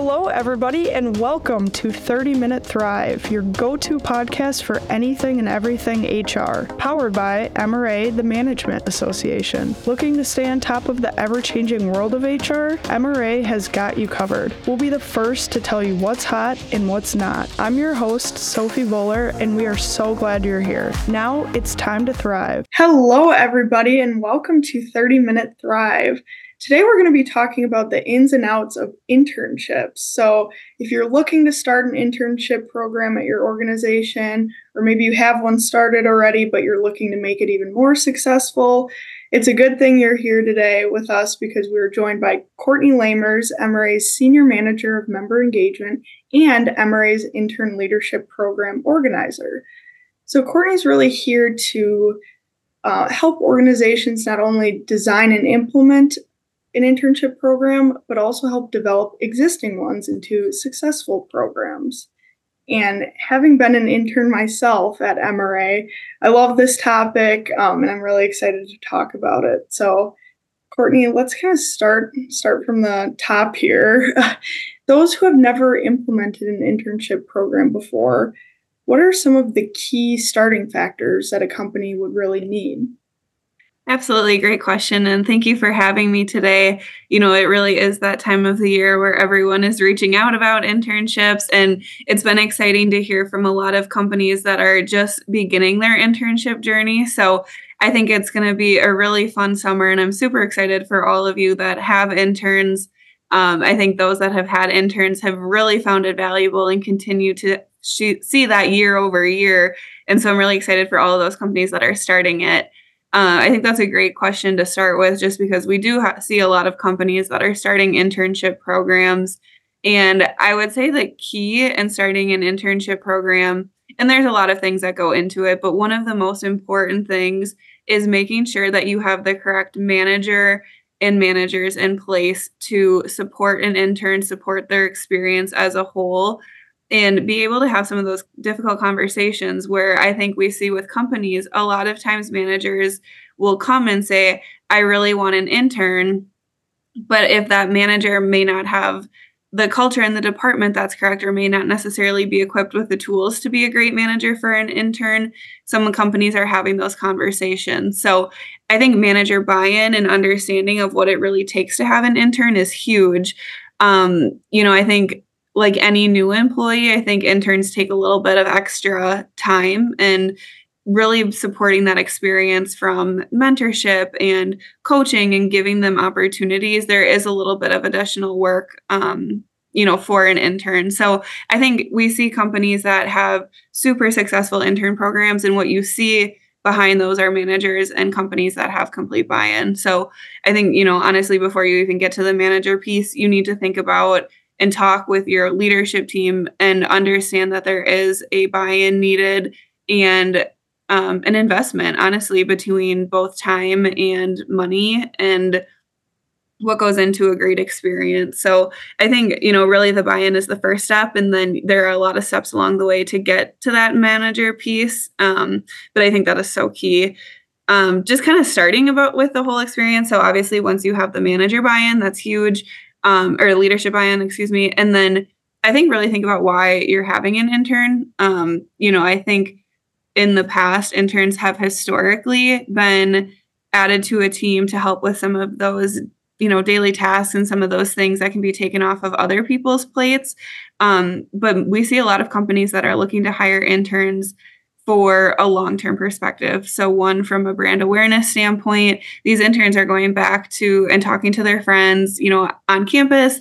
Hello, everybody, and welcome to 30 Minute Thrive, your go to podcast for anything and everything HR. Powered by MRA, the Management Association. Looking to stay on top of the ever changing world of HR? MRA has got you covered. We'll be the first to tell you what's hot and what's not. I'm your host, Sophie Boler, and we are so glad you're here. Now it's time to thrive. Hello, everybody, and welcome to 30 Minute Thrive. Today, we're going to be talking about the ins and outs of internships. So, if you're looking to start an internship program at your organization, or maybe you have one started already, but you're looking to make it even more successful, it's a good thing you're here today with us because we're joined by Courtney Lamers, MRA's Senior Manager of Member Engagement and MRA's Intern Leadership Program Organizer. So, Courtney's really here to uh, help organizations not only design and implement an internship program, but also help develop existing ones into successful programs. And having been an intern myself at MRA, I love this topic, um, and I'm really excited to talk about it. So, Courtney, let's kind of start start from the top here. Those who have never implemented an internship program before, what are some of the key starting factors that a company would really need? Absolutely. Great question. And thank you for having me today. You know, it really is that time of the year where everyone is reaching out about internships. And it's been exciting to hear from a lot of companies that are just beginning their internship journey. So I think it's going to be a really fun summer. And I'm super excited for all of you that have interns. Um, I think those that have had interns have really found it valuable and continue to see that year over year. And so I'm really excited for all of those companies that are starting it. Uh, I think that's a great question to start with, just because we do ha- see a lot of companies that are starting internship programs. And I would say the key in starting an internship program, and there's a lot of things that go into it, but one of the most important things is making sure that you have the correct manager and managers in place to support an intern, support their experience as a whole, and be able to have some of those difficult conversations where I think we see with companies, a lot of times managers will come and say, I really want an intern. But if that manager may not have the culture in the department that's correct or may not necessarily be equipped with the tools to be a great manager for an intern some companies are having those conversations so i think manager buy-in and understanding of what it really takes to have an intern is huge um, you know i think like any new employee, I think interns take a little bit of extra time and really supporting that experience from mentorship and coaching and giving them opportunities. There is a little bit of additional work, um, you know, for an intern. So I think we see companies that have super successful intern programs, and what you see behind those are managers and companies that have complete buy-in. So I think, you know, honestly, before you even get to the manager piece, you need to think about and talk with your leadership team and understand that there is a buy-in needed and um, an investment honestly between both time and money and what goes into a great experience. So i think you know really the buy-in is the first step and then there are a lot of steps along the way to get to that manager piece um, but i think that is so key. Um, just kind of starting about with the whole experience. So obviously once you have the manager buy-in that's huge um, or leadership buy-in, excuse me. And then I think really think about why you're having an intern. Um, you know, I think in the past, interns have historically been added to a team to help with some of those, you know, daily tasks and some of those things that can be taken off of other people's plates. Um, but we see a lot of companies that are looking to hire interns for a long term perspective. So, one from a brand awareness standpoint, these interns are going back to and talking to their friends, you know, on campus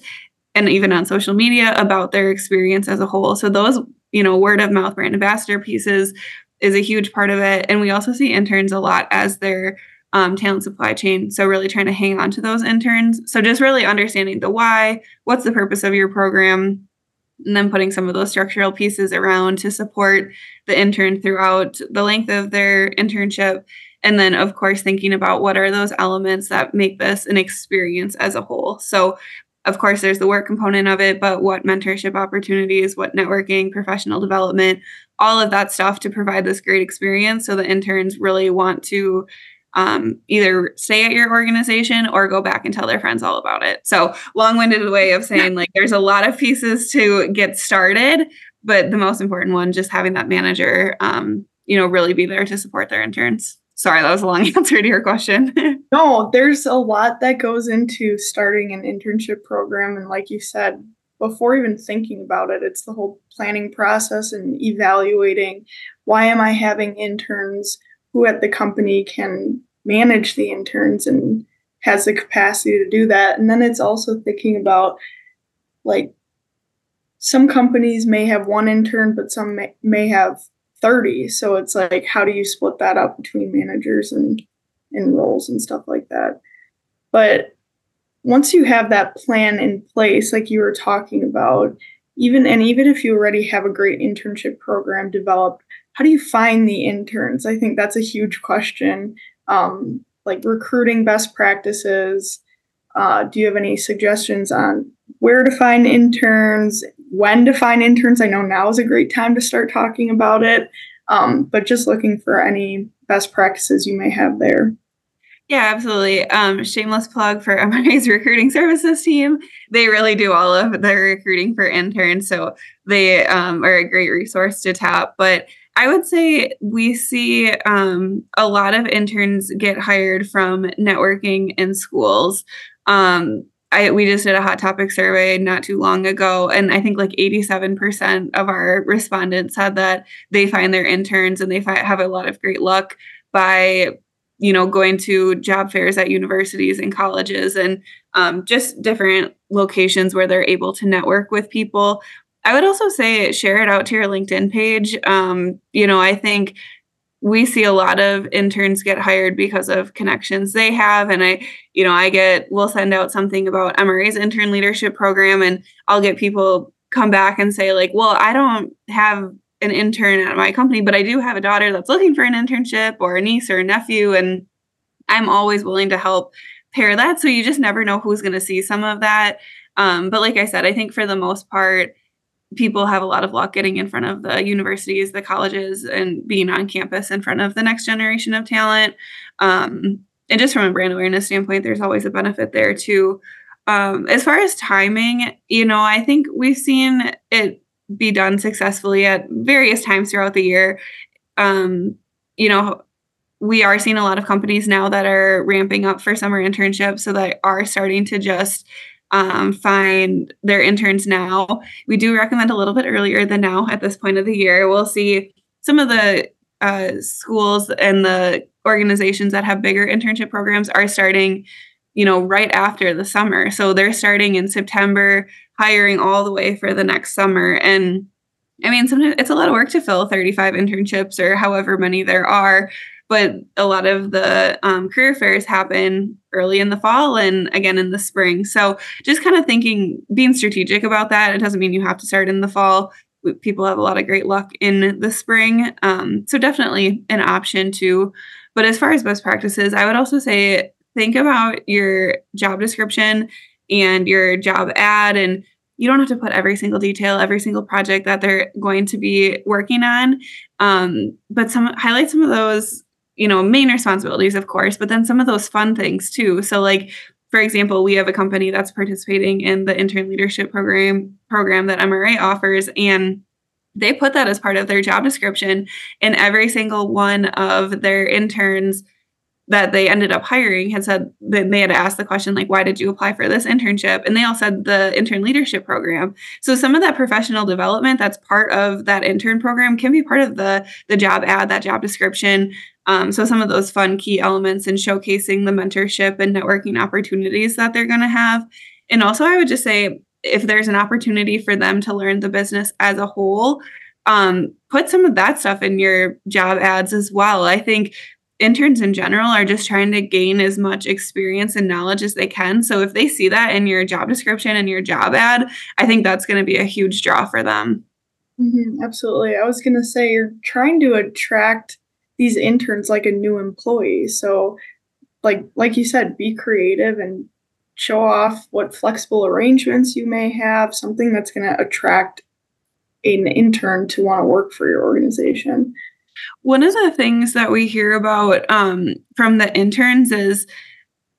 and even on social media about their experience as a whole. So, those, you know, word of mouth brand ambassador pieces is a huge part of it. And we also see interns a lot as their um, talent supply chain. So, really trying to hang on to those interns. So, just really understanding the why, what's the purpose of your program, and then putting some of those structural pieces around to support the intern throughout the length of their internship. And then of course thinking about what are those elements that make this an experience as a whole. So of course there's the work component of it but what mentorship opportunities what networking professional development all of that stuff to provide this great experience so the interns really want to um, either stay at your organization or go back and tell their friends all about it. So, long winded way of saying like there's a lot of pieces to get started, but the most important one, just having that manager, um, you know, really be there to support their interns. Sorry, that was a long answer to your question. no, there's a lot that goes into starting an internship program. And like you said, before even thinking about it, it's the whole planning process and evaluating why am I having interns? Who at the company can manage the interns and has the capacity to do that? And then it's also thinking about like some companies may have one intern, but some may, may have 30. So it's like, how do you split that up between managers and, and roles and stuff like that? But once you have that plan in place, like you were talking about, even and even if you already have a great internship program developed, how do you find the interns? I think that's a huge question. Um, like recruiting best practices. Uh, do you have any suggestions on where to find interns, when to find interns? I know now is a great time to start talking about it, um, but just looking for any best practices you may have there. Yeah, absolutely. Um, shameless plug for MRA's recruiting services team. They really do all of their recruiting for interns. So they um, are a great resource to tap. But I would say we see um, a lot of interns get hired from networking in schools. Um, I, we just did a hot topic survey not too long ago, and I think like 87% of our respondents said that they find their interns and they fi- have a lot of great luck by you know, going to job fairs at universities and colleges and um, just different locations where they're able to network with people. I would also say share it out to your LinkedIn page. Um, you know, I think we see a lot of interns get hired because of connections they have. And I, you know, I get, we'll send out something about MRA's intern leadership program and I'll get people come back and say, like, well, I don't have an intern at my company, but I do have a daughter that's looking for an internship or a niece or a nephew. And I'm always willing to help pair that. So you just never know who's going to see some of that. Um, but like I said, I think for the most part, people have a lot of luck getting in front of the universities, the colleges, and being on campus in front of the next generation of talent. Um, and just from a brand awareness standpoint, there's always a benefit there too. Um, as far as timing, you know, I think we've seen it be done successfully at various times throughout the year. Um, you know, we are seeing a lot of companies now that are ramping up for summer internships, so that are starting to just um, find their interns now. We do recommend a little bit earlier than now at this point of the year. We'll see some of the uh, schools and the organizations that have bigger internship programs are starting, you know, right after the summer. So they're starting in September, hiring all the way for the next summer. And I mean, sometimes it's a lot of work to fill 35 internships or however many there are. But a lot of the um, career fairs happen early in the fall and again in the spring. So just kind of thinking, being strategic about that. It doesn't mean you have to start in the fall. People have a lot of great luck in the spring. Um, so definitely an option too. But as far as best practices, I would also say think about your job description and your job ad and you don't have to put every single detail every single project that they're going to be working on um, but some highlight some of those you know main responsibilities of course but then some of those fun things too. So like for example we have a company that's participating in the intern leadership program program that mra offers and they put that as part of their job description and every single one of their interns that they ended up hiring had said that they had asked the question like why did you apply for this internship? And they all said the intern leadership program. So some of that professional development that's part of that intern program can be part of the the job ad that job description. Um, so some of those fun key elements in showcasing the mentorship and networking opportunities that they're going to have. And also i would just say if there's an opportunity for them to learn the business as a whole um, put some of that stuff in your job ads as well. I think interns in general are just trying to gain as much experience and knowledge as they can. So if they see that in your job description and your job ad, I think that's going to be a huge draw for them. Mm-hmm, absolutely. I was going to say you're trying to attract these interns like a new employee. So like like you said, be creative and show off what flexible arrangements you may have, something that's going to attract an intern to want to work for your organization. One of the things that we hear about um, from the interns is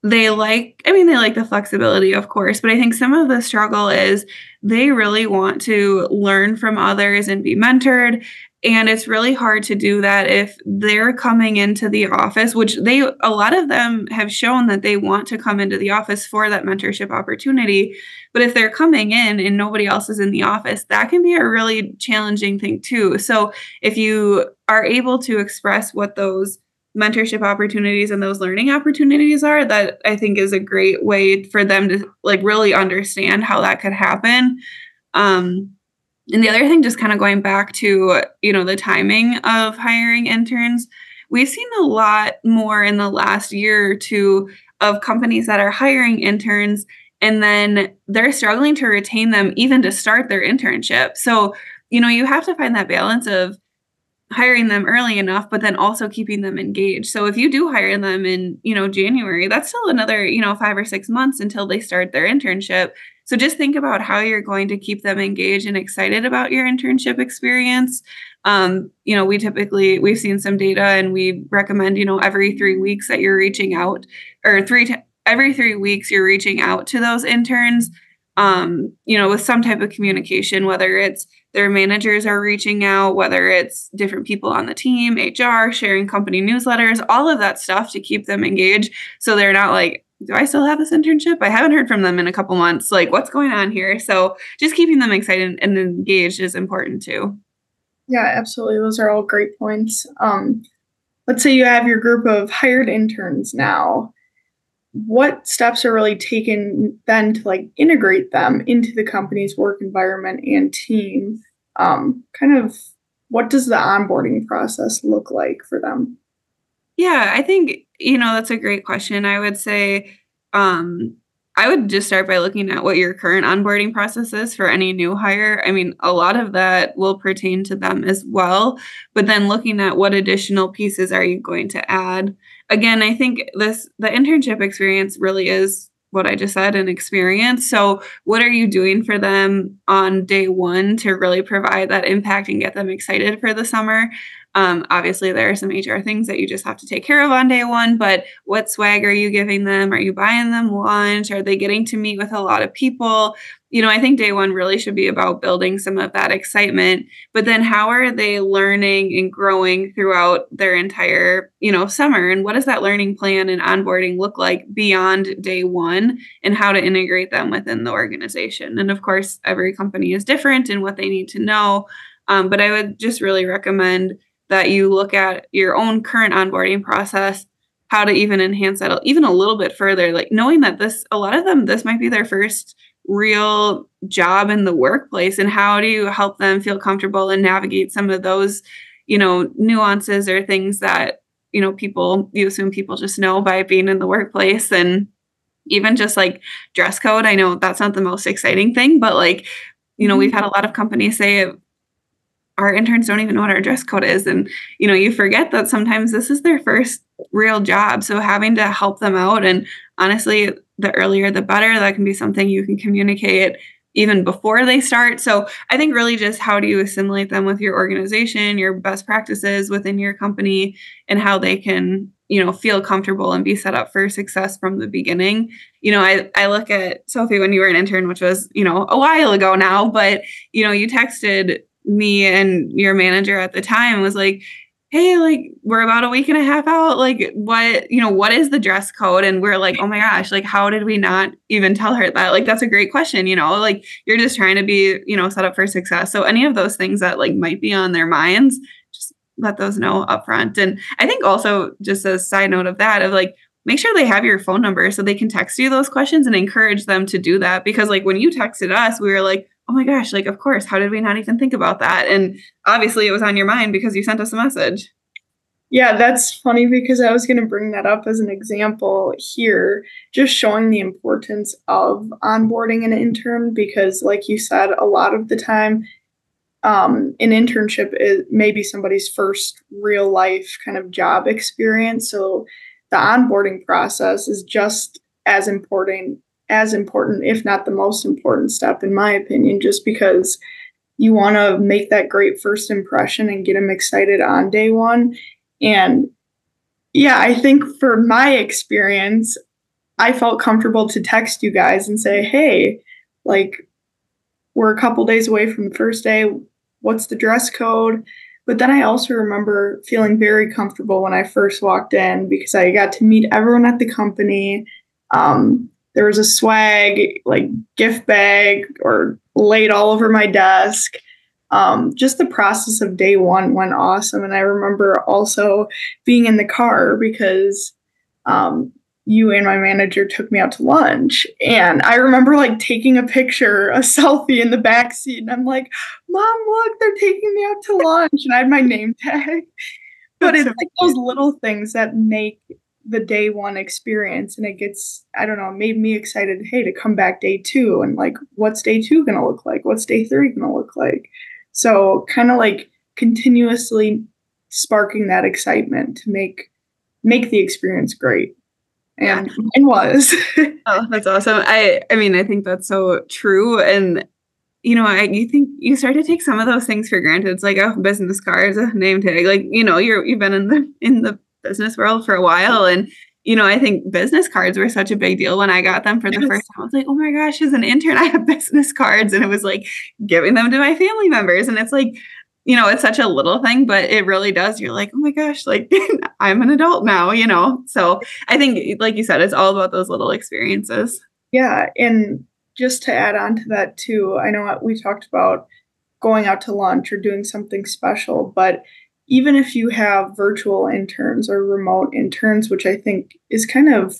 they like, I mean, they like the flexibility, of course, but I think some of the struggle is they really want to learn from others and be mentored. And it's really hard to do that if they're coming into the office, which they, a lot of them have shown that they want to come into the office for that mentorship opportunity. But if they're coming in and nobody else is in the office, that can be a really challenging thing too. So if you are able to express what those mentorship opportunities and those learning opportunities are that i think is a great way for them to like really understand how that could happen um and the other thing just kind of going back to you know the timing of hiring interns we've seen a lot more in the last year or two of companies that are hiring interns and then they're struggling to retain them even to start their internship. So you know you have to find that balance of hiring them early enough but then also keeping them engaged. So if you do hire them in you know january that's still another you know five or six months until they start their internship so just think about how you're going to keep them engaged and excited about your internship experience um, you know we typically we've seen some data and we recommend you know every three weeks that you're reaching out or three t- every three weeks you're reaching out to those interns um, you know, with some type of communication, whether it's their managers are reaching out, whether it's different people on the team, HR, sharing company newsletters, all of that stuff to keep them engaged. So they're not like, do I still have this internship? I haven't heard from them in a couple months. Like, what's going on here? So just keeping them excited and engaged is important too. Yeah, absolutely. Those are all great points. Um, let's say you have your group of hired interns now what steps are really taken then to like integrate them into the company's work environment and team um, kind of what does the onboarding process look like for them yeah i think you know that's a great question i would say um, i would just start by looking at what your current onboarding process is for any new hire i mean a lot of that will pertain to them as well but then looking at what additional pieces are you going to add again, I think this the internship experience really is what I just said an experience. So, what are you doing for them on day one to really provide that impact and get them excited for the summer? Um, obviously, there are some HR things that you just have to take care of on day one, but what swag are you giving them? Are you buying them lunch? Are they getting to meet with a lot of people? you know, I think day one really should be about building some of that excitement. But then how are they learning and growing throughout their entire, you know, summer? And what does that learning plan and onboarding look like beyond day one and how to integrate them within the organization? And of course, every company is different in what they need to know. Um, but I would just really recommend that you look at your own current onboarding process how to even enhance that even a little bit further like knowing that this a lot of them this might be their first real job in the workplace and how do you help them feel comfortable and navigate some of those you know nuances or things that you know people you assume people just know by being in the workplace and even just like dress code i know that's not the most exciting thing but like you know we've mm-hmm. had a lot of companies say our interns don't even know what our dress code is. And you know you forget that sometimes this is their first real job. So having to help them out and honestly the earlier the better that can be something you can communicate even before they start. So i think really just how do you assimilate them with your organization your best practices within your company and how they can you know feel comfortable and be set up for success from the beginning. You know i i look at sophie when you were an intern which was you know a while ago now but you know you texted me and your manager at the time was like, hey, like we're about a week and a half out. Like, what, you know, what is the dress code? And we're like, oh my gosh, like, how did we not even tell her that? Like, that's a great question, you know, like you're just trying to be, you know, set up for success. So any of those things that like might be on their minds, just let those know upfront. And I think also just a side note of that, of like, make sure they have your phone number so they can text you those questions and encourage them to do that. Because like when you texted us, we were like, oh my gosh, like, of course, how did we not even think about that? And obviously it was on your mind because you sent us a message. Yeah, that's funny because I was going to bring that up as an example here, just showing the importance of onboarding an intern because, like you said, a lot of the time, um, an internship is maybe somebody's first real life kind of job experience. So the onboarding process is just as important as important, if not the most important step, in my opinion, just because you want to make that great first impression and get them excited on day one. And yeah, I think for my experience, I felt comfortable to text you guys and say, hey, like, we're a couple days away from the first day. What's the dress code? But then I also remember feeling very comfortable when I first walked in because I got to meet everyone at the company. Um, there was a swag, like gift bag, or laid all over my desk. Um, just the process of day one went awesome. And I remember also being in the car because um, you and my manager took me out to lunch. And I remember like taking a picture, a selfie in the back seat. And I'm like, Mom, look, they're taking me out to lunch. And I had my name tag. But it's like those little things that make the day one experience. And it gets, I don't know, made me excited, hey, to come back day two. And like, what's day two to look like? What's day three to look like? So kind of like continuously sparking that excitement to make make the experience great and and was. oh, that's awesome. I I mean, I think that's so true. And you know, I you think you start to take some of those things for granted. It's like, oh, business cards, a name tag. Like, you know, you're you've been in the in the business world for a while. And, you know, I think business cards were such a big deal when I got them for the yes. first time. I was like, oh my gosh, as an intern, I have business cards. And it was like giving them to my family members. And it's like, you know, it's such a little thing, but it really does. You're like, oh my gosh, like I'm an adult now, you know? So I think, like you said, it's all about those little experiences. Yeah. And just to add on to that, too, I know we talked about going out to lunch or doing something special, but even if you have virtual interns or remote interns, which I think is kind of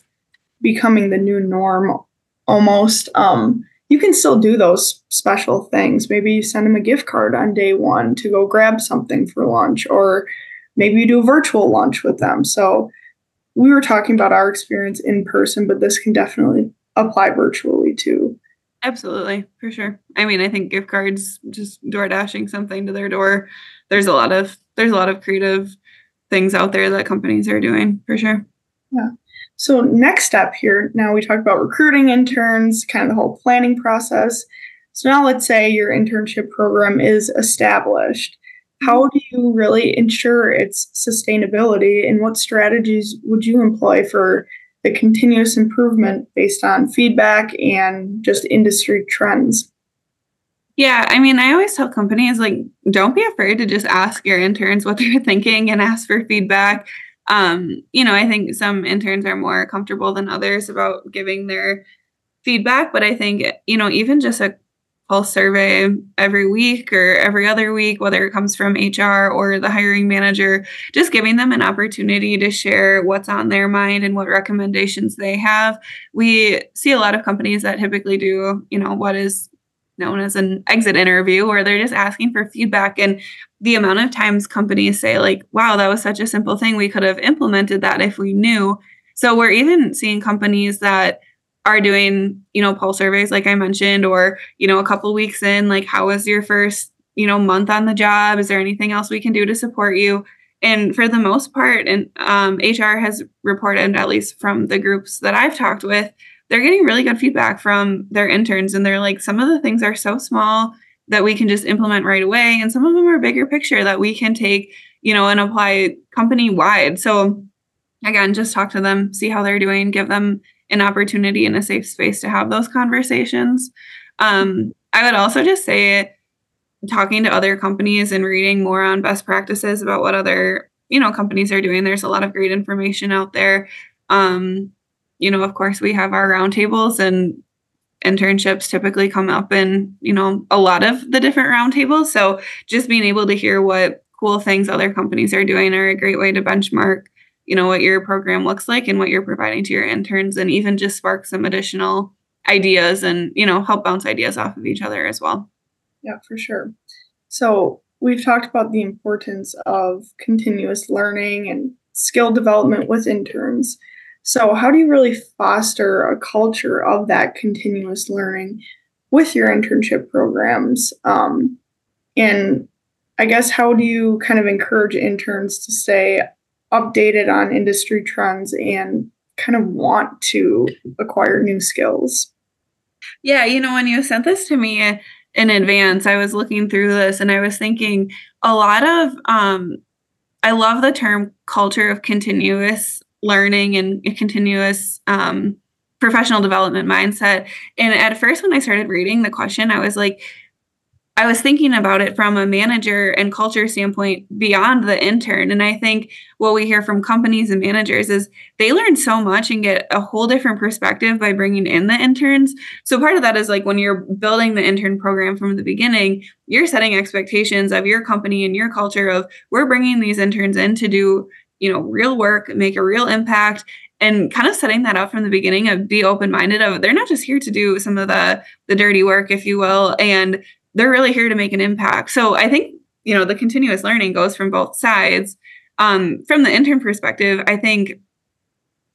becoming the new norm almost, um, you can still do those special things. Maybe you send them a gift card on day one to go grab something for lunch, or maybe you do a virtual lunch with them. So we were talking about our experience in person, but this can definitely apply virtually too. Absolutely, for sure. I mean, I think gift cards, just door dashing something to their door. There's a lot of there's a lot of creative things out there that companies are doing for sure. Yeah. So, next step here now we talked about recruiting interns, kind of the whole planning process. So, now let's say your internship program is established. How do you really ensure its sustainability, and what strategies would you employ for the continuous improvement based on feedback and just industry trends? Yeah, I mean, I always tell companies like, don't be afraid to just ask your interns what they're thinking and ask for feedback um, you know, I think some interns are more comfortable than others about giving their feedback, but I think, you know, even just a pulse survey every week or every other week, whether it comes from HR or the hiring manager, just giving them an opportunity to share what's on their mind and what recommendations they have. We see a lot of companies that typically do, you know, what is known as an exit interview where they're just asking for feedback. And the amount of times companies say like wow that was such a simple thing. We could have implemented that if we knew. So we're even seeing companies that are doing you know poll surveys like i mentioned or you know a couple weeks in like how was your first you know month on the job? Is there anything else we can do to support you? And for the most part and um, hr has reported at least from the groups that i've talked with they're getting really good feedback from their interns and they're like some of the things are so small that we can just implement right away and some of them are bigger picture that we can take you know and apply company wide so again just talk to them see how they're doing give them an opportunity in a safe space to have those conversations. Um, i would also just say talking to other companies and reading more on best practices about what other you know companies are doing there's a lot of great information out there. Um, you know, of course, we have our roundtables and internships typically come up in, you know, a lot of the different roundtables. So just being able to hear what cool things other companies are doing are a great way to benchmark, you know, what your program looks like and what you're providing to your interns and even just spark some additional ideas and, you know, help bounce ideas off of each other as well. Yeah, for sure. So we've talked about the importance of continuous learning and skill development with interns. So, how do you really foster a culture of that continuous learning with your internship programs? Um, and I guess, how do you kind of encourage interns to stay updated on industry trends and kind of want to acquire new skills? Yeah, you know, when you sent this to me, in advance, I was looking through this and I was thinking a lot of, um, I love the term culture of continuous learning and a continuous um, professional development mindset. And at first, when I started reading the question, I was like, I was thinking about it from a manager and culture standpoint beyond the intern. And I think what we hear from companies and managers is they learn so much and get a whole different perspective by bringing in the interns. So part of that is like when you're building the intern program from the beginning, you're setting expectations of your company and your culture of we're bringing these interns in to do, you know, real work, make a real impact and kind of setting that up from the beginning of be open minded of they're not just here to do some of the the dirty work if you will and they're really here to make an impact. So I think, you know, the continuous learning goes from both sides. Um, from the intern perspective, I think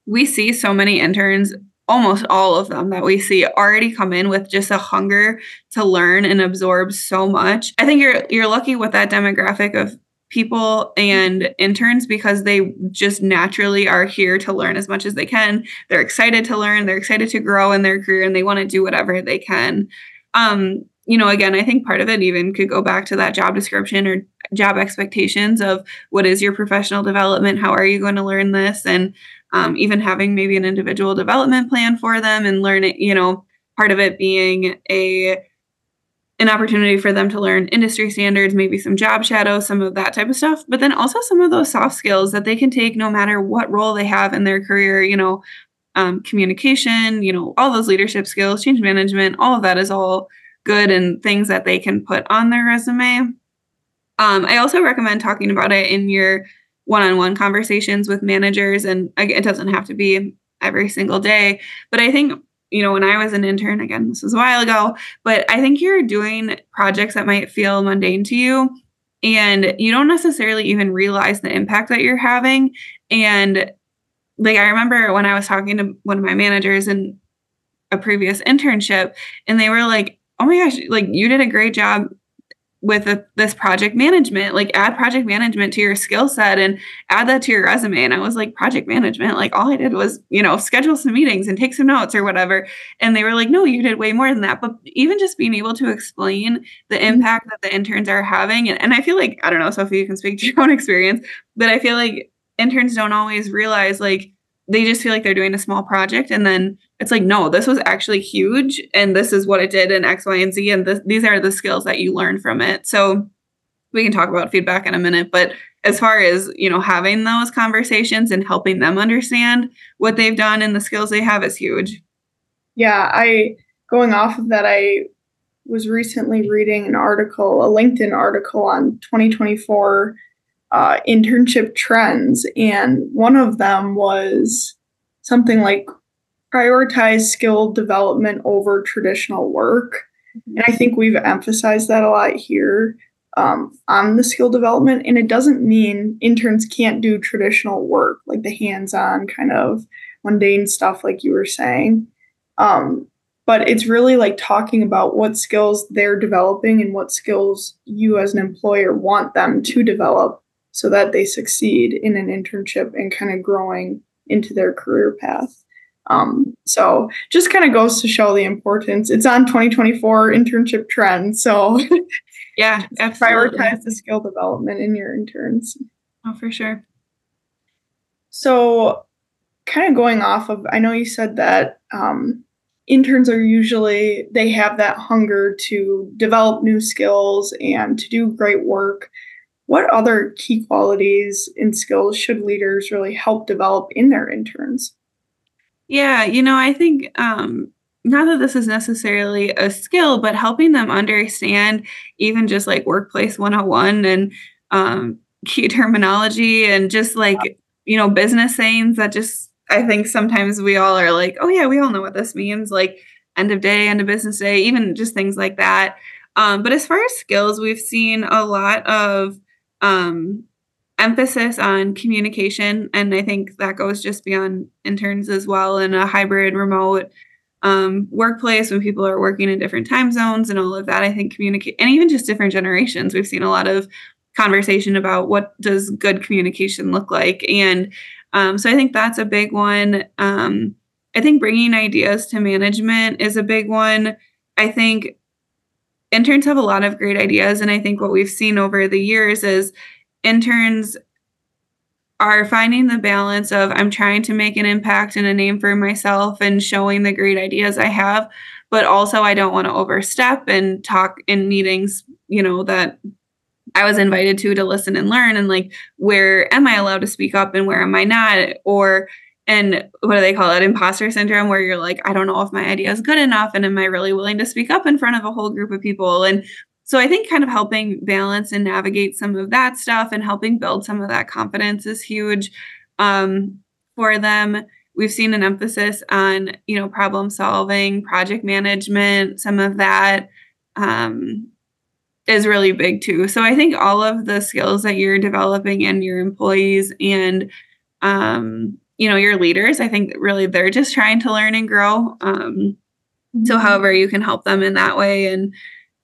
we see so many interns, almost all of them that we see already come in with just a hunger to learn and absorb so much. I think you're you're lucky with that demographic of people and interns because they just naturally are here to learn as much as they can. They're excited to learn, they're excited to grow in their career and they want to do whatever they can. Um, you know, again, I think part of it even could go back to that job description or job expectations of what is your professional development? How are you going to learn this? And um, even having maybe an individual development plan for them and learn it, you know, part of it being a an opportunity for them to learn industry standards, maybe some job shadow, some of that type of stuff, but then also some of those soft skills that they can take no matter what role they have in their career, you know, um, communication, you know, all those leadership skills, change management, all of that is all good and things that they can put on their resume. Um, I also recommend talking about it in your one-on-one conversations with managers, and it doesn't have to be every single day. But I think you know when I was an intern, again, this was a while ago, but I think you're doing projects that might feel mundane to you, and you don't necessarily even realize the impact that you're having. And like I remember when I was talking to one of my managers in a previous internship, and they were like, oh my gosh, like you did a great job with a, this project management like add project management to your skill set and add that to your resume. And i was like project management? Like all i did was you know schedule some meetings and take some notes or whatever. And they were like no you did way more than that. But even just being able to explain the mm-hmm. impact that the interns are having and, and i feel like i don't know sophie you can speak to your own experience but i feel like interns don't always realize like they just feel like they're doing a small project and then it's like no this was actually huge and this is what it did in x y and z and this, these are the skills that you learn from it. So we can talk about feedback in a minute but as far as you know having those conversations and helping them understand what they've done and the skills they have is huge. Yeah i going off of that i was recently reading an article a linkedin article on 2024 uh, internship trends, and one of them was something like prioritize skill development over traditional work. Mm-hmm. And I think we've emphasized that a lot here um, on the skill development. And it doesn't mean interns can't do traditional work, like the hands on kind of mundane stuff, like you were saying. Um, but it's really like talking about what skills they're developing and what skills you as an employer want them to develop so that they succeed in an internship and kind of growing into their career path. Um, so just kind of goes to show the importance. It's on 2024 internship trends. So yeah, prioritize the skill development in your interns. Oh, for sure. So kind of going off of, I know you said that um, interns are usually, they have that hunger to develop new skills and to do great work what other key qualities and skills should leaders really help develop in their interns? Yeah, you know, I think um, not that this is necessarily a skill, but helping them understand even just like workplace 101 and um, key terminology and just like, you know, business sayings that just, I think sometimes we all are like, oh, yeah, we all know what this means. Like end of day, end of business day, even just things like that. Um, but as far as skills, we've seen a lot of um, emphasis on communication. And I think that goes just beyond interns as well in a hybrid remote um, workplace when people are working in different time zones and all of that. I think communicate, and even just different generations. We've seen a lot of conversation about what does good communication look like. And um, so I think that's a big one. Um, I think bringing ideas to management is a big one. I think interns have a lot of great ideas. And I think what we've seen over the years is interns are finding the balance of I'm trying to make an impact and a name for myself and showing the great ideas I have, but also I don't want to overstep and talk in meetings, you know, that I was invited to to listen and learn and like where am I allowed to speak up and where am I not or and what do they call it? Imposter syndrome where you're like i don't know if my idea is good enough and am i really willing to speak up in front of a whole group of people? And so i think kind of helping balance and navigate some of that stuff and helping build some of that confidence is huge um, for them. We've seen an emphasis on you know problem solving project management some of that um, is really big too. So i think all of the skills that you're developing in your employees and um, you know your leaders. I think really they're just trying to learn and grow. Um, so mm-hmm. however you can help them in that way and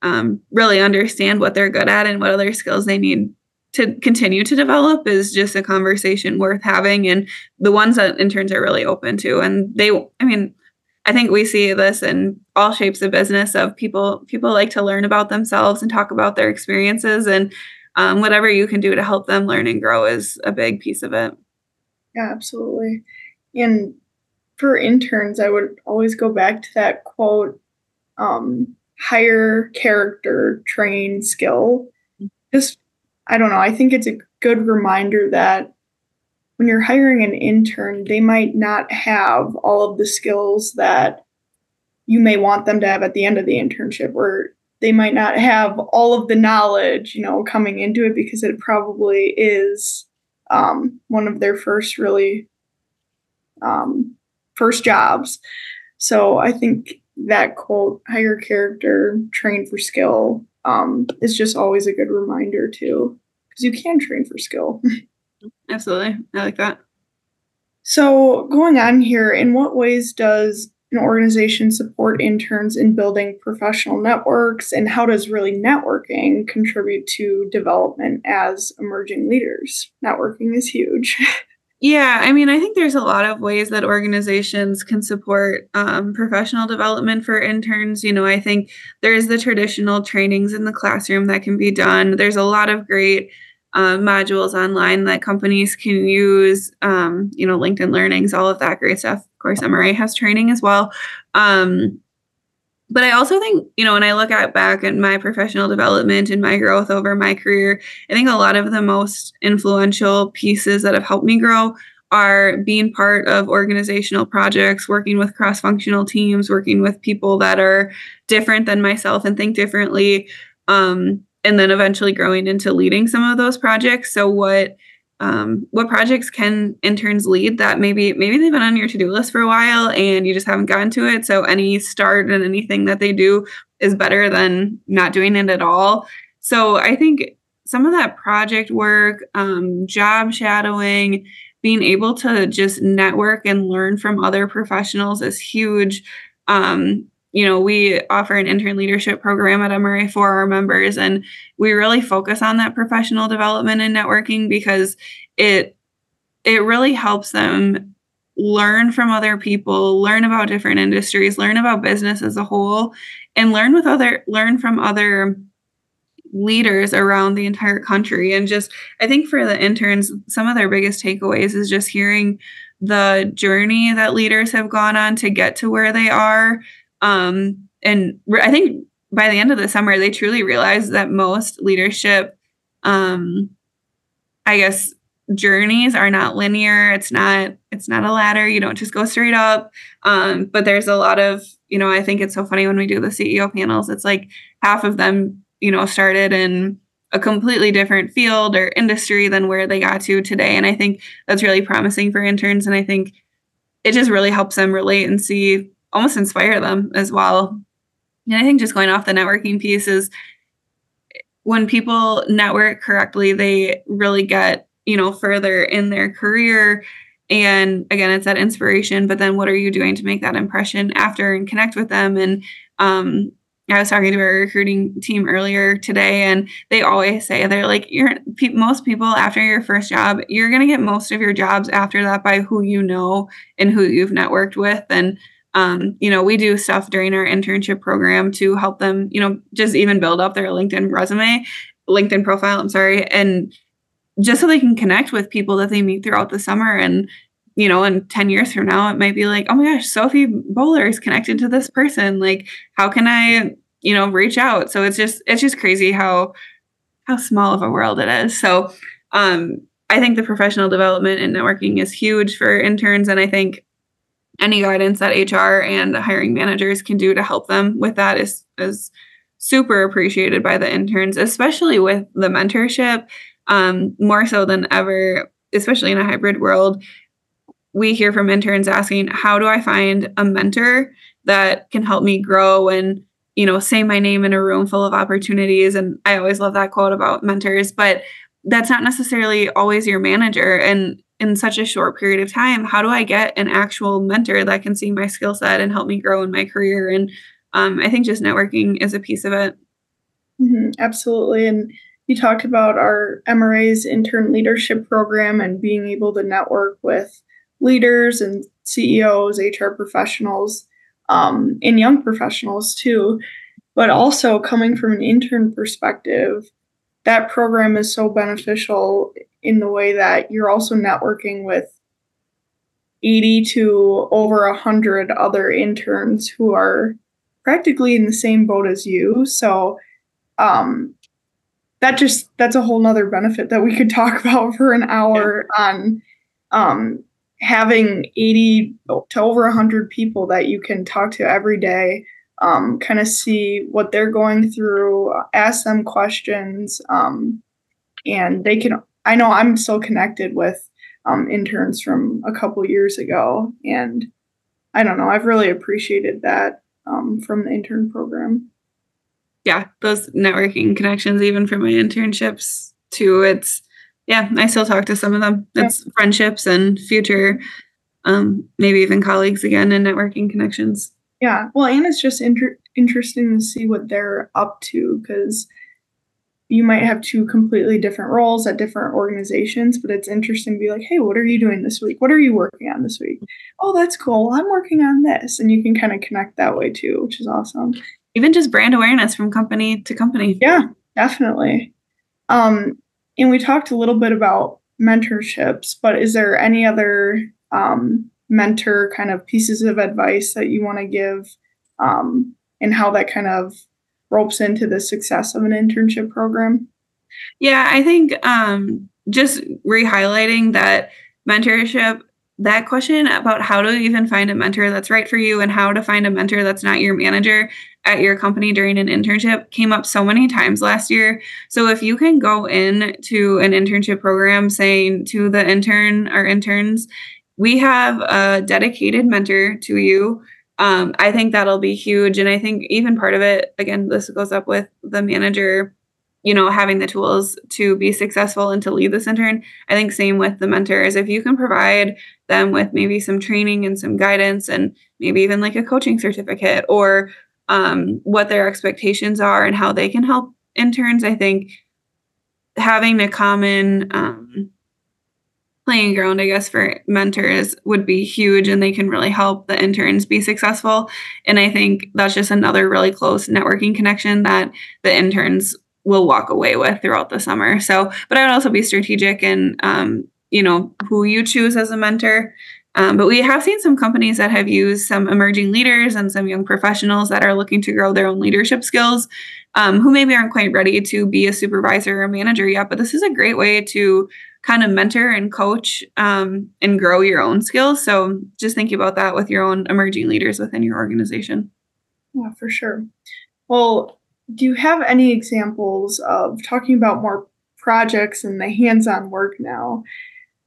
um, really understand what they're good at and what other skills they need to continue to develop is just a conversation worth having and the ones that interns are really open to. And they i mean i think we see this in all shapes of business of people people like to learn about themselves and talk about their experiences and um, whatever you can do to help them learn and grow is a big piece of it yeah, absolutely. And for interns, I would always go back to that quote um, hire character, train skill. Just, I don't know, I think it's a good reminder that when you're hiring an intern, they might not have all of the skills that you may want them to have at the end of the internship, or they might not have all of the knowledge, you know, coming into it because it probably is um, one of their first really um, first jobs. So I think that quote, higher character, train for skill, um, is just always a good reminder too, because you can train for skill. Absolutely. I like that. So, going on here, in what ways does an organization support interns in building professional networks? And how does really networking contribute to development as emerging leaders? Networking is huge. Yeah i mean i think there's a lot of ways that organizations can support um, professional development for interns. You know i think there's the traditional trainings in the classroom that can be done. There's a lot of great uh, modules online that companies can use um, you know linkedin learnings all of that great stuff course, MRA has training as well. Um, but I also think, you know, when I look at back at my professional development and my growth over my career, I think a lot of the most influential pieces that have helped me grow are being part of organizational projects, working with cross functional teams, working with people that are different than myself and think differently, um, and then eventually growing into leading some of those projects. So, what um, what projects can interns lead that maybe maybe they've been on your to-do list for a while and you just haven't gotten to it. So any start and anything that they do is better than not doing it at all. So i think some of that project work um, job shadowing being able to just network and learn from other professionals is huge. Um, you know, we offer an intern leadership program at MRA for our members, and we really focus on that professional development and networking because it it really helps them learn from other people, learn about different industries, learn about business as a whole, and learn with other learn from other leaders around the entire country. And just I think for the interns, some of their biggest takeaways is just hearing the journey that leaders have gone on to get to where they are um, and I think by the end of the summer, they truly realized that most leadership, um, I guess, journeys are not linear. It's not it's not a ladder. You don't just go straight up. Um, but there's a lot of you know. I think it's so funny when we do the CEO panels. It's like half of them you know started in a completely different field or industry than where they got to today. And I think that's really promising for interns. And I think it just really helps them relate and see almost inspire them as well. And I think just going off the networking piece is when people network correctly, they really get, you know, further in their career. And again, it's that inspiration, but then what are you doing to make that impression after and connect with them? And um, I was talking to our recruiting team earlier today, and they always say they're like, "You're pe- most people after your first job, you're gonna get most of your jobs after that by who you know and who you've networked with." And um, you know, we do stuff during our internship program to help them, you know, just even build up their LinkedIn resume, LinkedIn profile, I'm sorry, and just so they can connect with people that they meet throughout the summer and you know, in 10 years from now, it might be like, oh my gosh, Sophie Boler is connected to this person. Like, how can I, you know, reach out? So it's just, it's just crazy how, how small of a world it is. So, um, I think the professional development and networking is huge for interns. And I think any guidance that HR and hiring managers can do to help them with that is, is super appreciated by the interns, especially with the mentorship, um, more so than ever, especially in a hybrid world we hear from interns asking, how do I find a mentor that can help me grow and, you know, say my name in a room full of opportunities? And I always love that quote about mentors, but that's not necessarily always your manager. And in such a short period of time, how do I get an actual mentor that can see my skill set and help me grow in my career? And um, I think just networking is a piece of it. Mm-hmm, absolutely. And you talked about our MRA's intern leadership program and being able to network with leaders and CEOs, HR professionals, um, and young professionals too. But also coming from an intern perspective, that program is so beneficial in the way that you're also networking with 80 to over 100 other interns who are practically in the same boat as you. So um, that just that's a whole nother benefit that we could talk about for an hour on um, having 80 to over 100 people that you can talk to every day um, kind of see what they're going through ask them questions um, and they can i know i'm still connected with um, interns from a couple years ago and i don't know i've really appreciated that um, from the intern program yeah those networking connections even from my internships too it's yeah, I still talk to some of them. It's yeah. friendships and future, um, maybe even colleagues again and networking connections. Yeah, well, and it's just inter- interesting to see what they're up to because you might have two completely different roles at different organizations, but it's interesting to be like, hey, what are you doing this week? What are you working on this week? Oh, that's cool. I'm working on this. And you can kind of connect that way too, which is awesome. Even just brand awareness from company to company. Yeah, definitely. Um, and we talked a little bit about mentorships, but is there any other um, mentor kind of pieces of advice that you want to give um, and how that kind of ropes into the success of an internship program? Yeah, I think um, just re-highlighting that mentorship that question about how to even find a mentor that's right for you and how to find a mentor that's not your manager at your company during an internship came up so many times last year. So if you can go in to an internship program saying to the intern or interns, we have a dedicated mentor to you. Um, I think that'll be huge. And I think even part of it, again, this goes up with the manager you know, having the tools to be successful and to lead this intern. I think same with the mentors. If you can provide them with maybe some training and some guidance and maybe even like a coaching certificate or um, what their expectations are and how they can help interns, I think having a common um, playing ground, I guess, for mentors would be huge and they can really help the interns be successful. And I think that's just another really close networking connection that the interns will walk away with throughout the summer. So, but I would also be strategic in, um, you know, who you choose as a mentor. Um, but we have seen some companies that have used some emerging leaders and some young professionals that are looking to grow their own leadership skills, um, who maybe aren't quite ready to be a supervisor or manager yet. But this is a great way to kind of mentor and coach um, and grow your own skills. So just think about that with your own emerging leaders within your organization. Yeah, for sure. Well, do you have any examples of talking about more projects and the hands-on work now?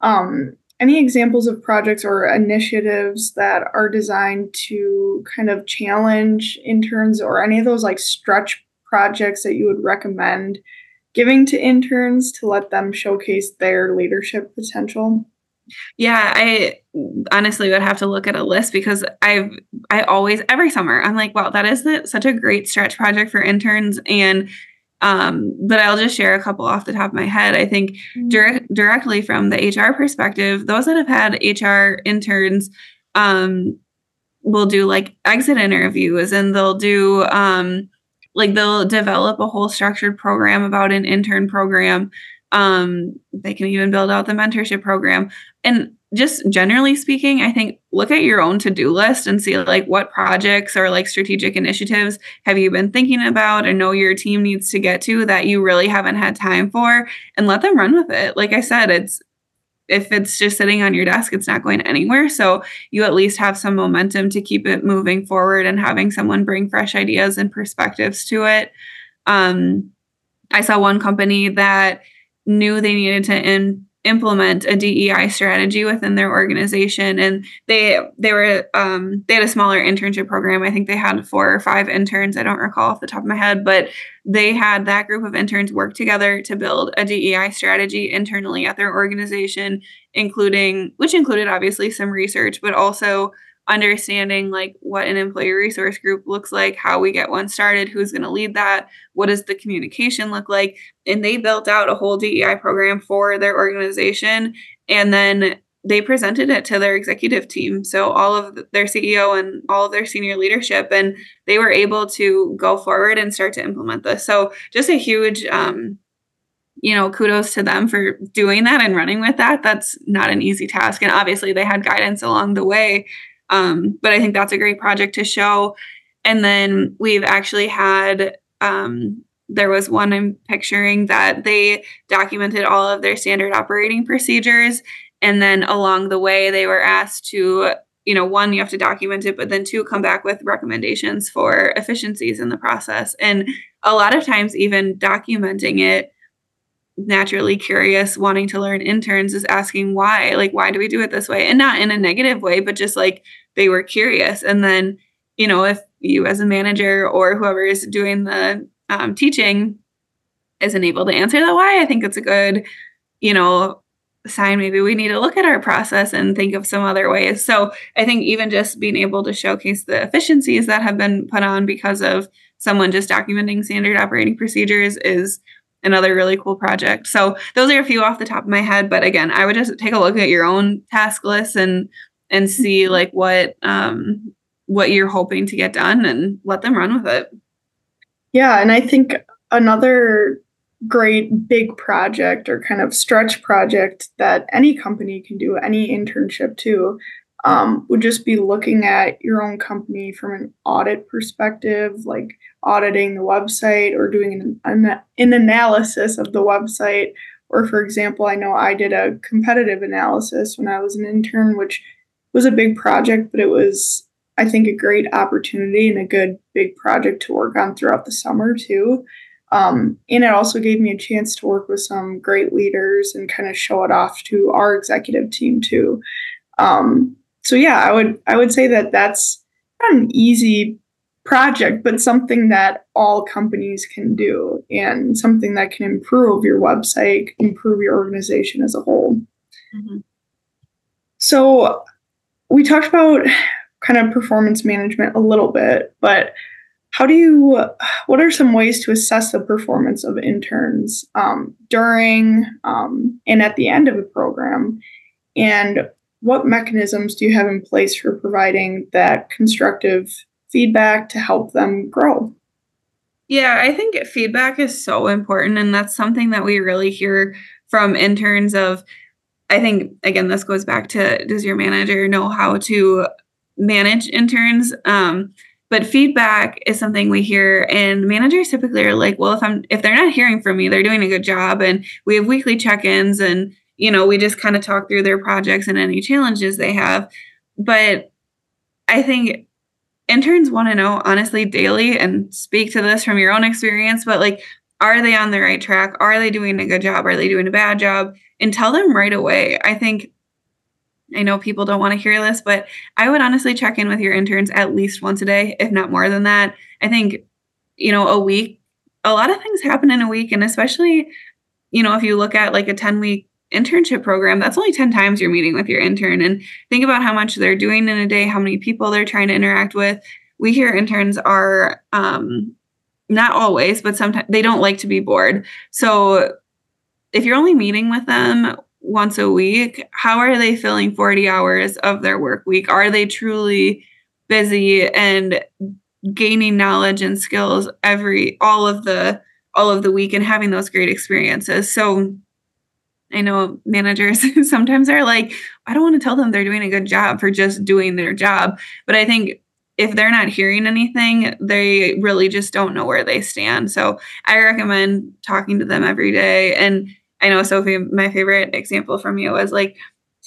Um, any examples of projects or initiatives that are designed to kind of challenge interns or any of those like stretch projects that you would recommend giving to interns to let them showcase their leadership potential? Yeah, I honestly would have to look at a list because I've I always every summer I'm like, wow, that is such a great stretch project for interns and um, but I'll just share a couple off the top of my head. I think direct, directly from the HR perspective, those that have had HR interns, um, will do like exit interviews and they'll do um, like they'll develop a whole structured program about an intern program. Um, they can even build out the mentorship program. And just generally speaking i think look at your own to-do list and see like what projects or like strategic initiatives have you been thinking about and know your team needs to get to that you really haven't had time for and let them run with it like i said it's if it's just sitting on your desk, it's not going anywhere. So you at least have some momentum to keep it moving forward and having someone bring fresh ideas and perspectives to it. Um, I saw one company that knew they needed to in, implement a DEI strategy within their organization. And they they were um, they had a smaller internship program. I think they had four or five interns. I don't recall off the top of my head but they had that group of interns work together to build a DEI strategy internally at their organization including which included obviously some research but also understanding like what an employee resource group looks like, how we get one started, who's going to lead that, what does the communication look like. And they built out a whole DEI program for their organization. And then they presented it to their executive team. So all of their CEO and all of their senior leadership, and they were able to go forward and start to implement this. So just a huge, um, you know, kudos to them for doing that and running with that. That's not an easy task. And obviously, they had guidance along the way um, but I think that's a great project to show. And then we've actually had um, there was one I'm picturing that they documented all of their standard operating procedures. And then along the way, they were asked to, you know, one, you have to document it, but then two, come back with recommendations for efficiencies in the process. And a lot of times, even documenting it, naturally curious, wanting to learn interns is asking why, like, why do we do it this way? And not in a negative way, but just like, they were curious. And then, you know, if you as a manager or whoever is doing the um, teaching isn't able to answer that why, I think it's a good, you know, sign maybe we need to look at our process and think of some other ways. So I think even just being able to showcase the efficiencies that have been put on because of someone just documenting standard operating procedures is another really cool project. So those are a few off the top of my head, but again, I would just take a look at your own task list and and see like what um what you're hoping to get done and let them run with it. Yeah, and I think another great big project or kind of stretch project that any company can do, any internship too, um, would just be looking at your own company from an audit perspective, like auditing the website or doing an, an analysis of the website. Or, for example, I know I did a competitive analysis when I was an intern, which was a big project, but it was, I think, a great opportunity and a good big project to work on throughout the summer, too. Um, and it also gave me a chance to work with some great leaders and kind of show it off to our executive team, too. Um, so yeah, I would I would say that that's not an easy project, but something that all companies can do and something that can improve your website, improve your organization as a whole. Mm-hmm. So we talked about kind of performance management a little bit, but how do you, what are some ways to assess the performance of interns um, during um, and at the end of a program? And what mechanisms do you have in place for providing that constructive feedback to help them grow? Yeah, I think feedback is so important. And that's something that we really hear from interns of I think again, this goes back to does your manager know how to manage interns? Um, but feedback is something we hear, and managers typically are like, well, if I'm if they're not hearing from me, they're doing a good job, and we have weekly check-ins, and you know, we just kind of talk through their projects and any challenges they have. But I think interns want to know honestly daily and speak to this from your own experience, but like, are they on the right track? Are they doing a good job? Are they doing a bad job? And tell them right away. I think I know people don't want to hear this, but I would honestly check in with your interns at least once a day, if not more than that. I think, you know, a week, a lot of things happen in a week. And especially, you know, if you look at like a 10 week internship program, that's only 10 times you're meeting with your intern. And think about how much they're doing in a day, how many people they're trying to interact with. We hear interns are, um, not always, but sometimes they don't like to be bored. So if you're only meeting with them once a week, how are they filling 40 hours of their work week? Are they truly busy and gaining knowledge and skills every all of the all of the week and having those great experiences. So I know managers sometimes are like, I don't want to tell them they're doing a good job for just doing their job. But I think if they're not hearing anything, they really just don't know where they stand. So I recommend talking to them every day. And I know Sophie, my favorite example from you was like,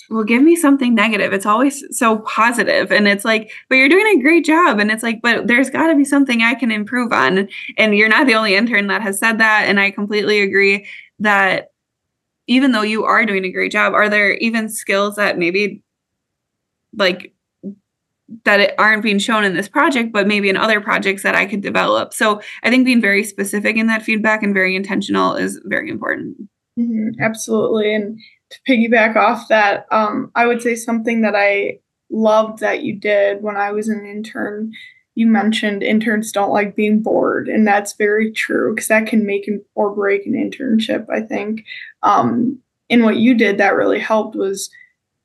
well, give me something negative. It's always so positive. And it's like, but you're doing a great job. And it's like, but there's got to be something I can improve on. And you're not the only intern that has said that. And I completely agree that even though you are doing a great job, are there even skills that maybe like that aren't being shown in this project, but maybe in other projects that I could develop? So I think being very specific in that feedback and very intentional is very important. Mm-hmm, absolutely. And to piggyback off that, um, I would say something that I loved that you did when I was an intern you mentioned interns don't like being bored, and that's very true because that can make or break an internship. I think. Um, and what you did that really helped was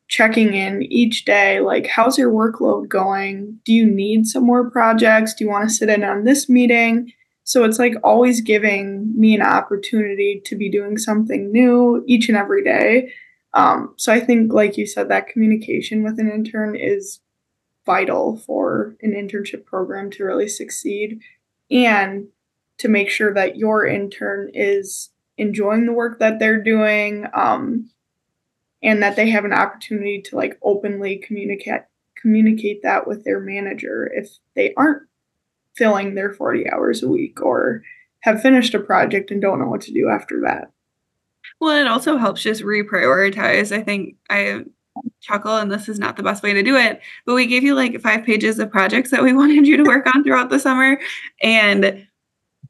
checking in each day like how's your workload going do you need some more projects do you want to sit in on this meeting so it's like always giving me an opportunity to be doing something new each and every day. Um, so i think like you said that communication with an intern is vital for an internship program to really succeed and to make sure that your intern is enjoying the work that they're doing um, and that they have an opportunity to like openly communicate communicate that with their manager if they aren't filling their 40 hours a week or have finished a project and don't know what to do after that. Well it also helps just reprioritize. I think i chuckle and this is not the best way to do it but we gave you like five pages of projects that we wanted you to work on throughout the summer and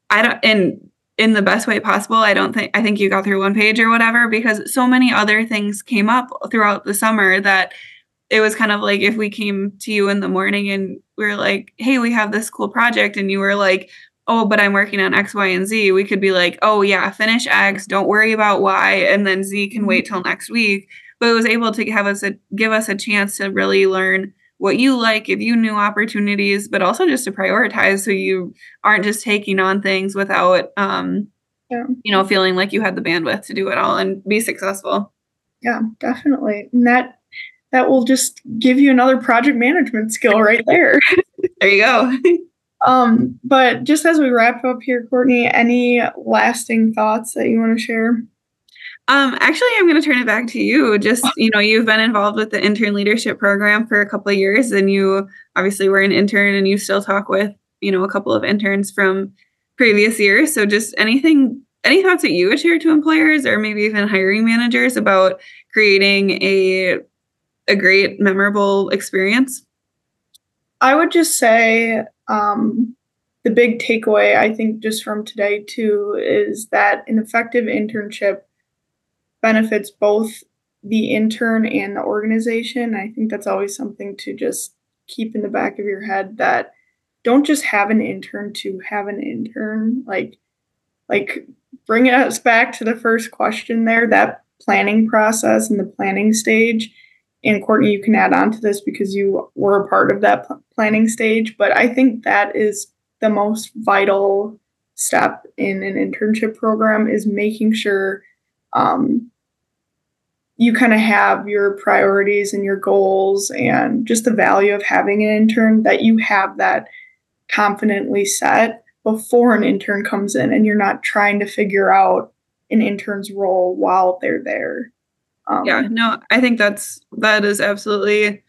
i don't and in the best way possible i don't think i think you got through one page or whatever because so many other things came up throughout the summer that it was kind of like if we came to you in the morning and we are like hey we have this cool project and you were like oh but i'm working on x y and z we could be like oh yeah finish x don't worry about y and then z can wait till next week but it was able to have us a, give us a chance to really learn what you like, give you new opportunities, but also just to prioritize so you aren't just taking on things without um, yeah. you know, feeling like you had the bandwidth to do it all and be successful. Yeah, definitely. And that that will just give you another project management skill right there. there you go. um, but just as we wrap up here, Courtney, any lasting thoughts that you want to share? Um, actually, I'm going to turn it back to you. Just, you know, you've been involved with the intern leadership program for a couple of years, and you obviously were an intern and you still talk with, you know, a couple of interns from previous years. So, just anything, any thoughts that you would share to employers or maybe even hiring managers about creating a, a great, memorable experience? I would just say um, the big takeaway, I think, just from today, too, is that an effective internship benefits both the intern and the organization. I think that's always something to just keep in the back of your head that don't just have an intern to have an intern. Like, like bringing us back to the first question there, that planning process and the planning stage. And Courtney, you can add on to this because you were a part of that planning stage. But I think that is the most vital step in an internship program is making sure um, you kind of have your priorities and your goals and just the value of having an intern that you have that confidently set before an intern comes in and you're not trying to figure out an intern's role while they're there. Um, yeah, no, I think that's that is absolutely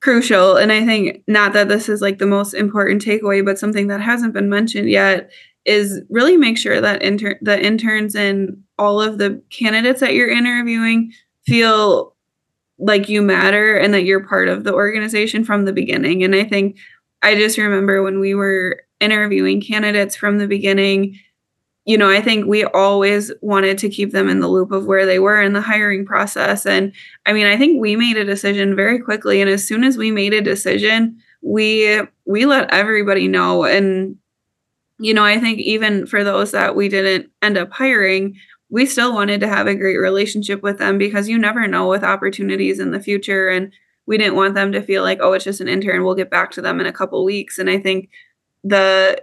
crucial. And I think not that this is like the most important takeaway, but something that hasn't been mentioned yet is really make sure that inter- the interns and all of the candidates that you're interviewing feel like you matter and that you're part of the organization from the beginning. And I think I just remember when we were interviewing candidates from the beginning, you know, I think we always wanted to keep them in the loop of where they were in the hiring process. And I mean, I think we made a decision very quickly. And as soon as we made a decision, we we let everybody know and you know, I think even for those that we didn't end up hiring, we still wanted to have a great relationship with them because you never know with opportunities in the future. And we didn't want them to feel like, oh, it's just an intern. We'll get back to them in a couple weeks. And I think the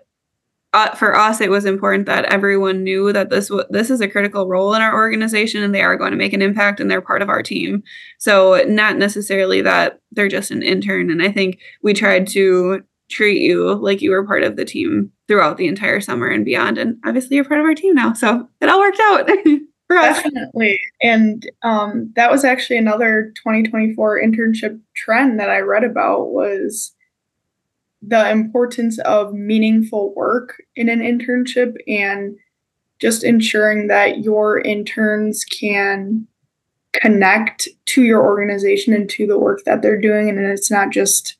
uh, for us, it was important that everyone knew that this w- this is a critical role in our organization, and they are going to make an impact, and they're part of our team. So not necessarily that they're just an intern. And I think we tried to treat you like you were part of the team throughout the entire summer and beyond. And obviously, you're part of our team now, so it all worked out. Definitely. And um, that was actually another 2024 internship trend that I read about was the importance of meaningful work in an internship and just ensuring that your interns can connect to your organization and to the work that they're doing. And it's not just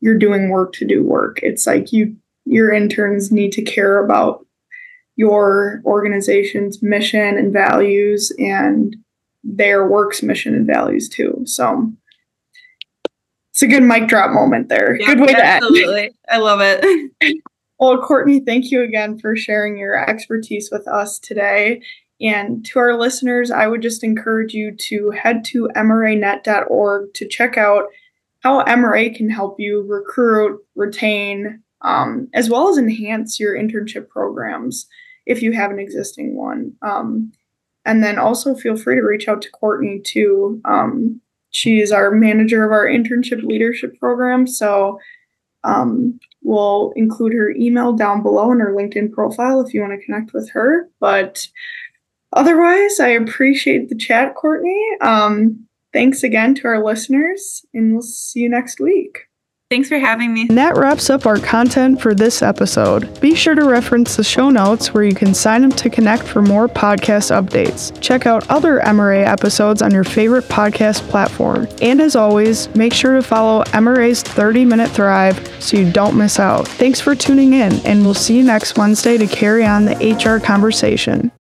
you're doing work to do work. It's like you your interns need to care about your organization's mission and values and their work's mission and values too. So it's a good mic drop moment there. Yeah, good way absolutely. to end. Absolutely. I love it. well, Courtney, thank you again for sharing your expertise with us today. And to our listeners, I would just encourage you to head to mranet.org to check out how MRA can help you recruit, retain, um, as well as enhance your internship programs if you have an existing one. Um, and then also feel free to reach out to Courtney too. Um, she is our manager of our internship leadership program. So um, we'll include her email down below in her LinkedIn profile if you want to connect with her. But otherwise, I appreciate the chat, Courtney. Um, thanks again to our listeners, and we'll see you next week. Thanks for having me. And that wraps up our content for this episode. Be sure to reference the show notes where you can sign up to connect for more podcast updates. Check out other MRA episodes on your favorite podcast platform. And as always, make sure to follow MRA's 30 Minute Thrive so you don't miss out. Thanks for tuning in, and we'll see you next Wednesday to carry on the HR conversation.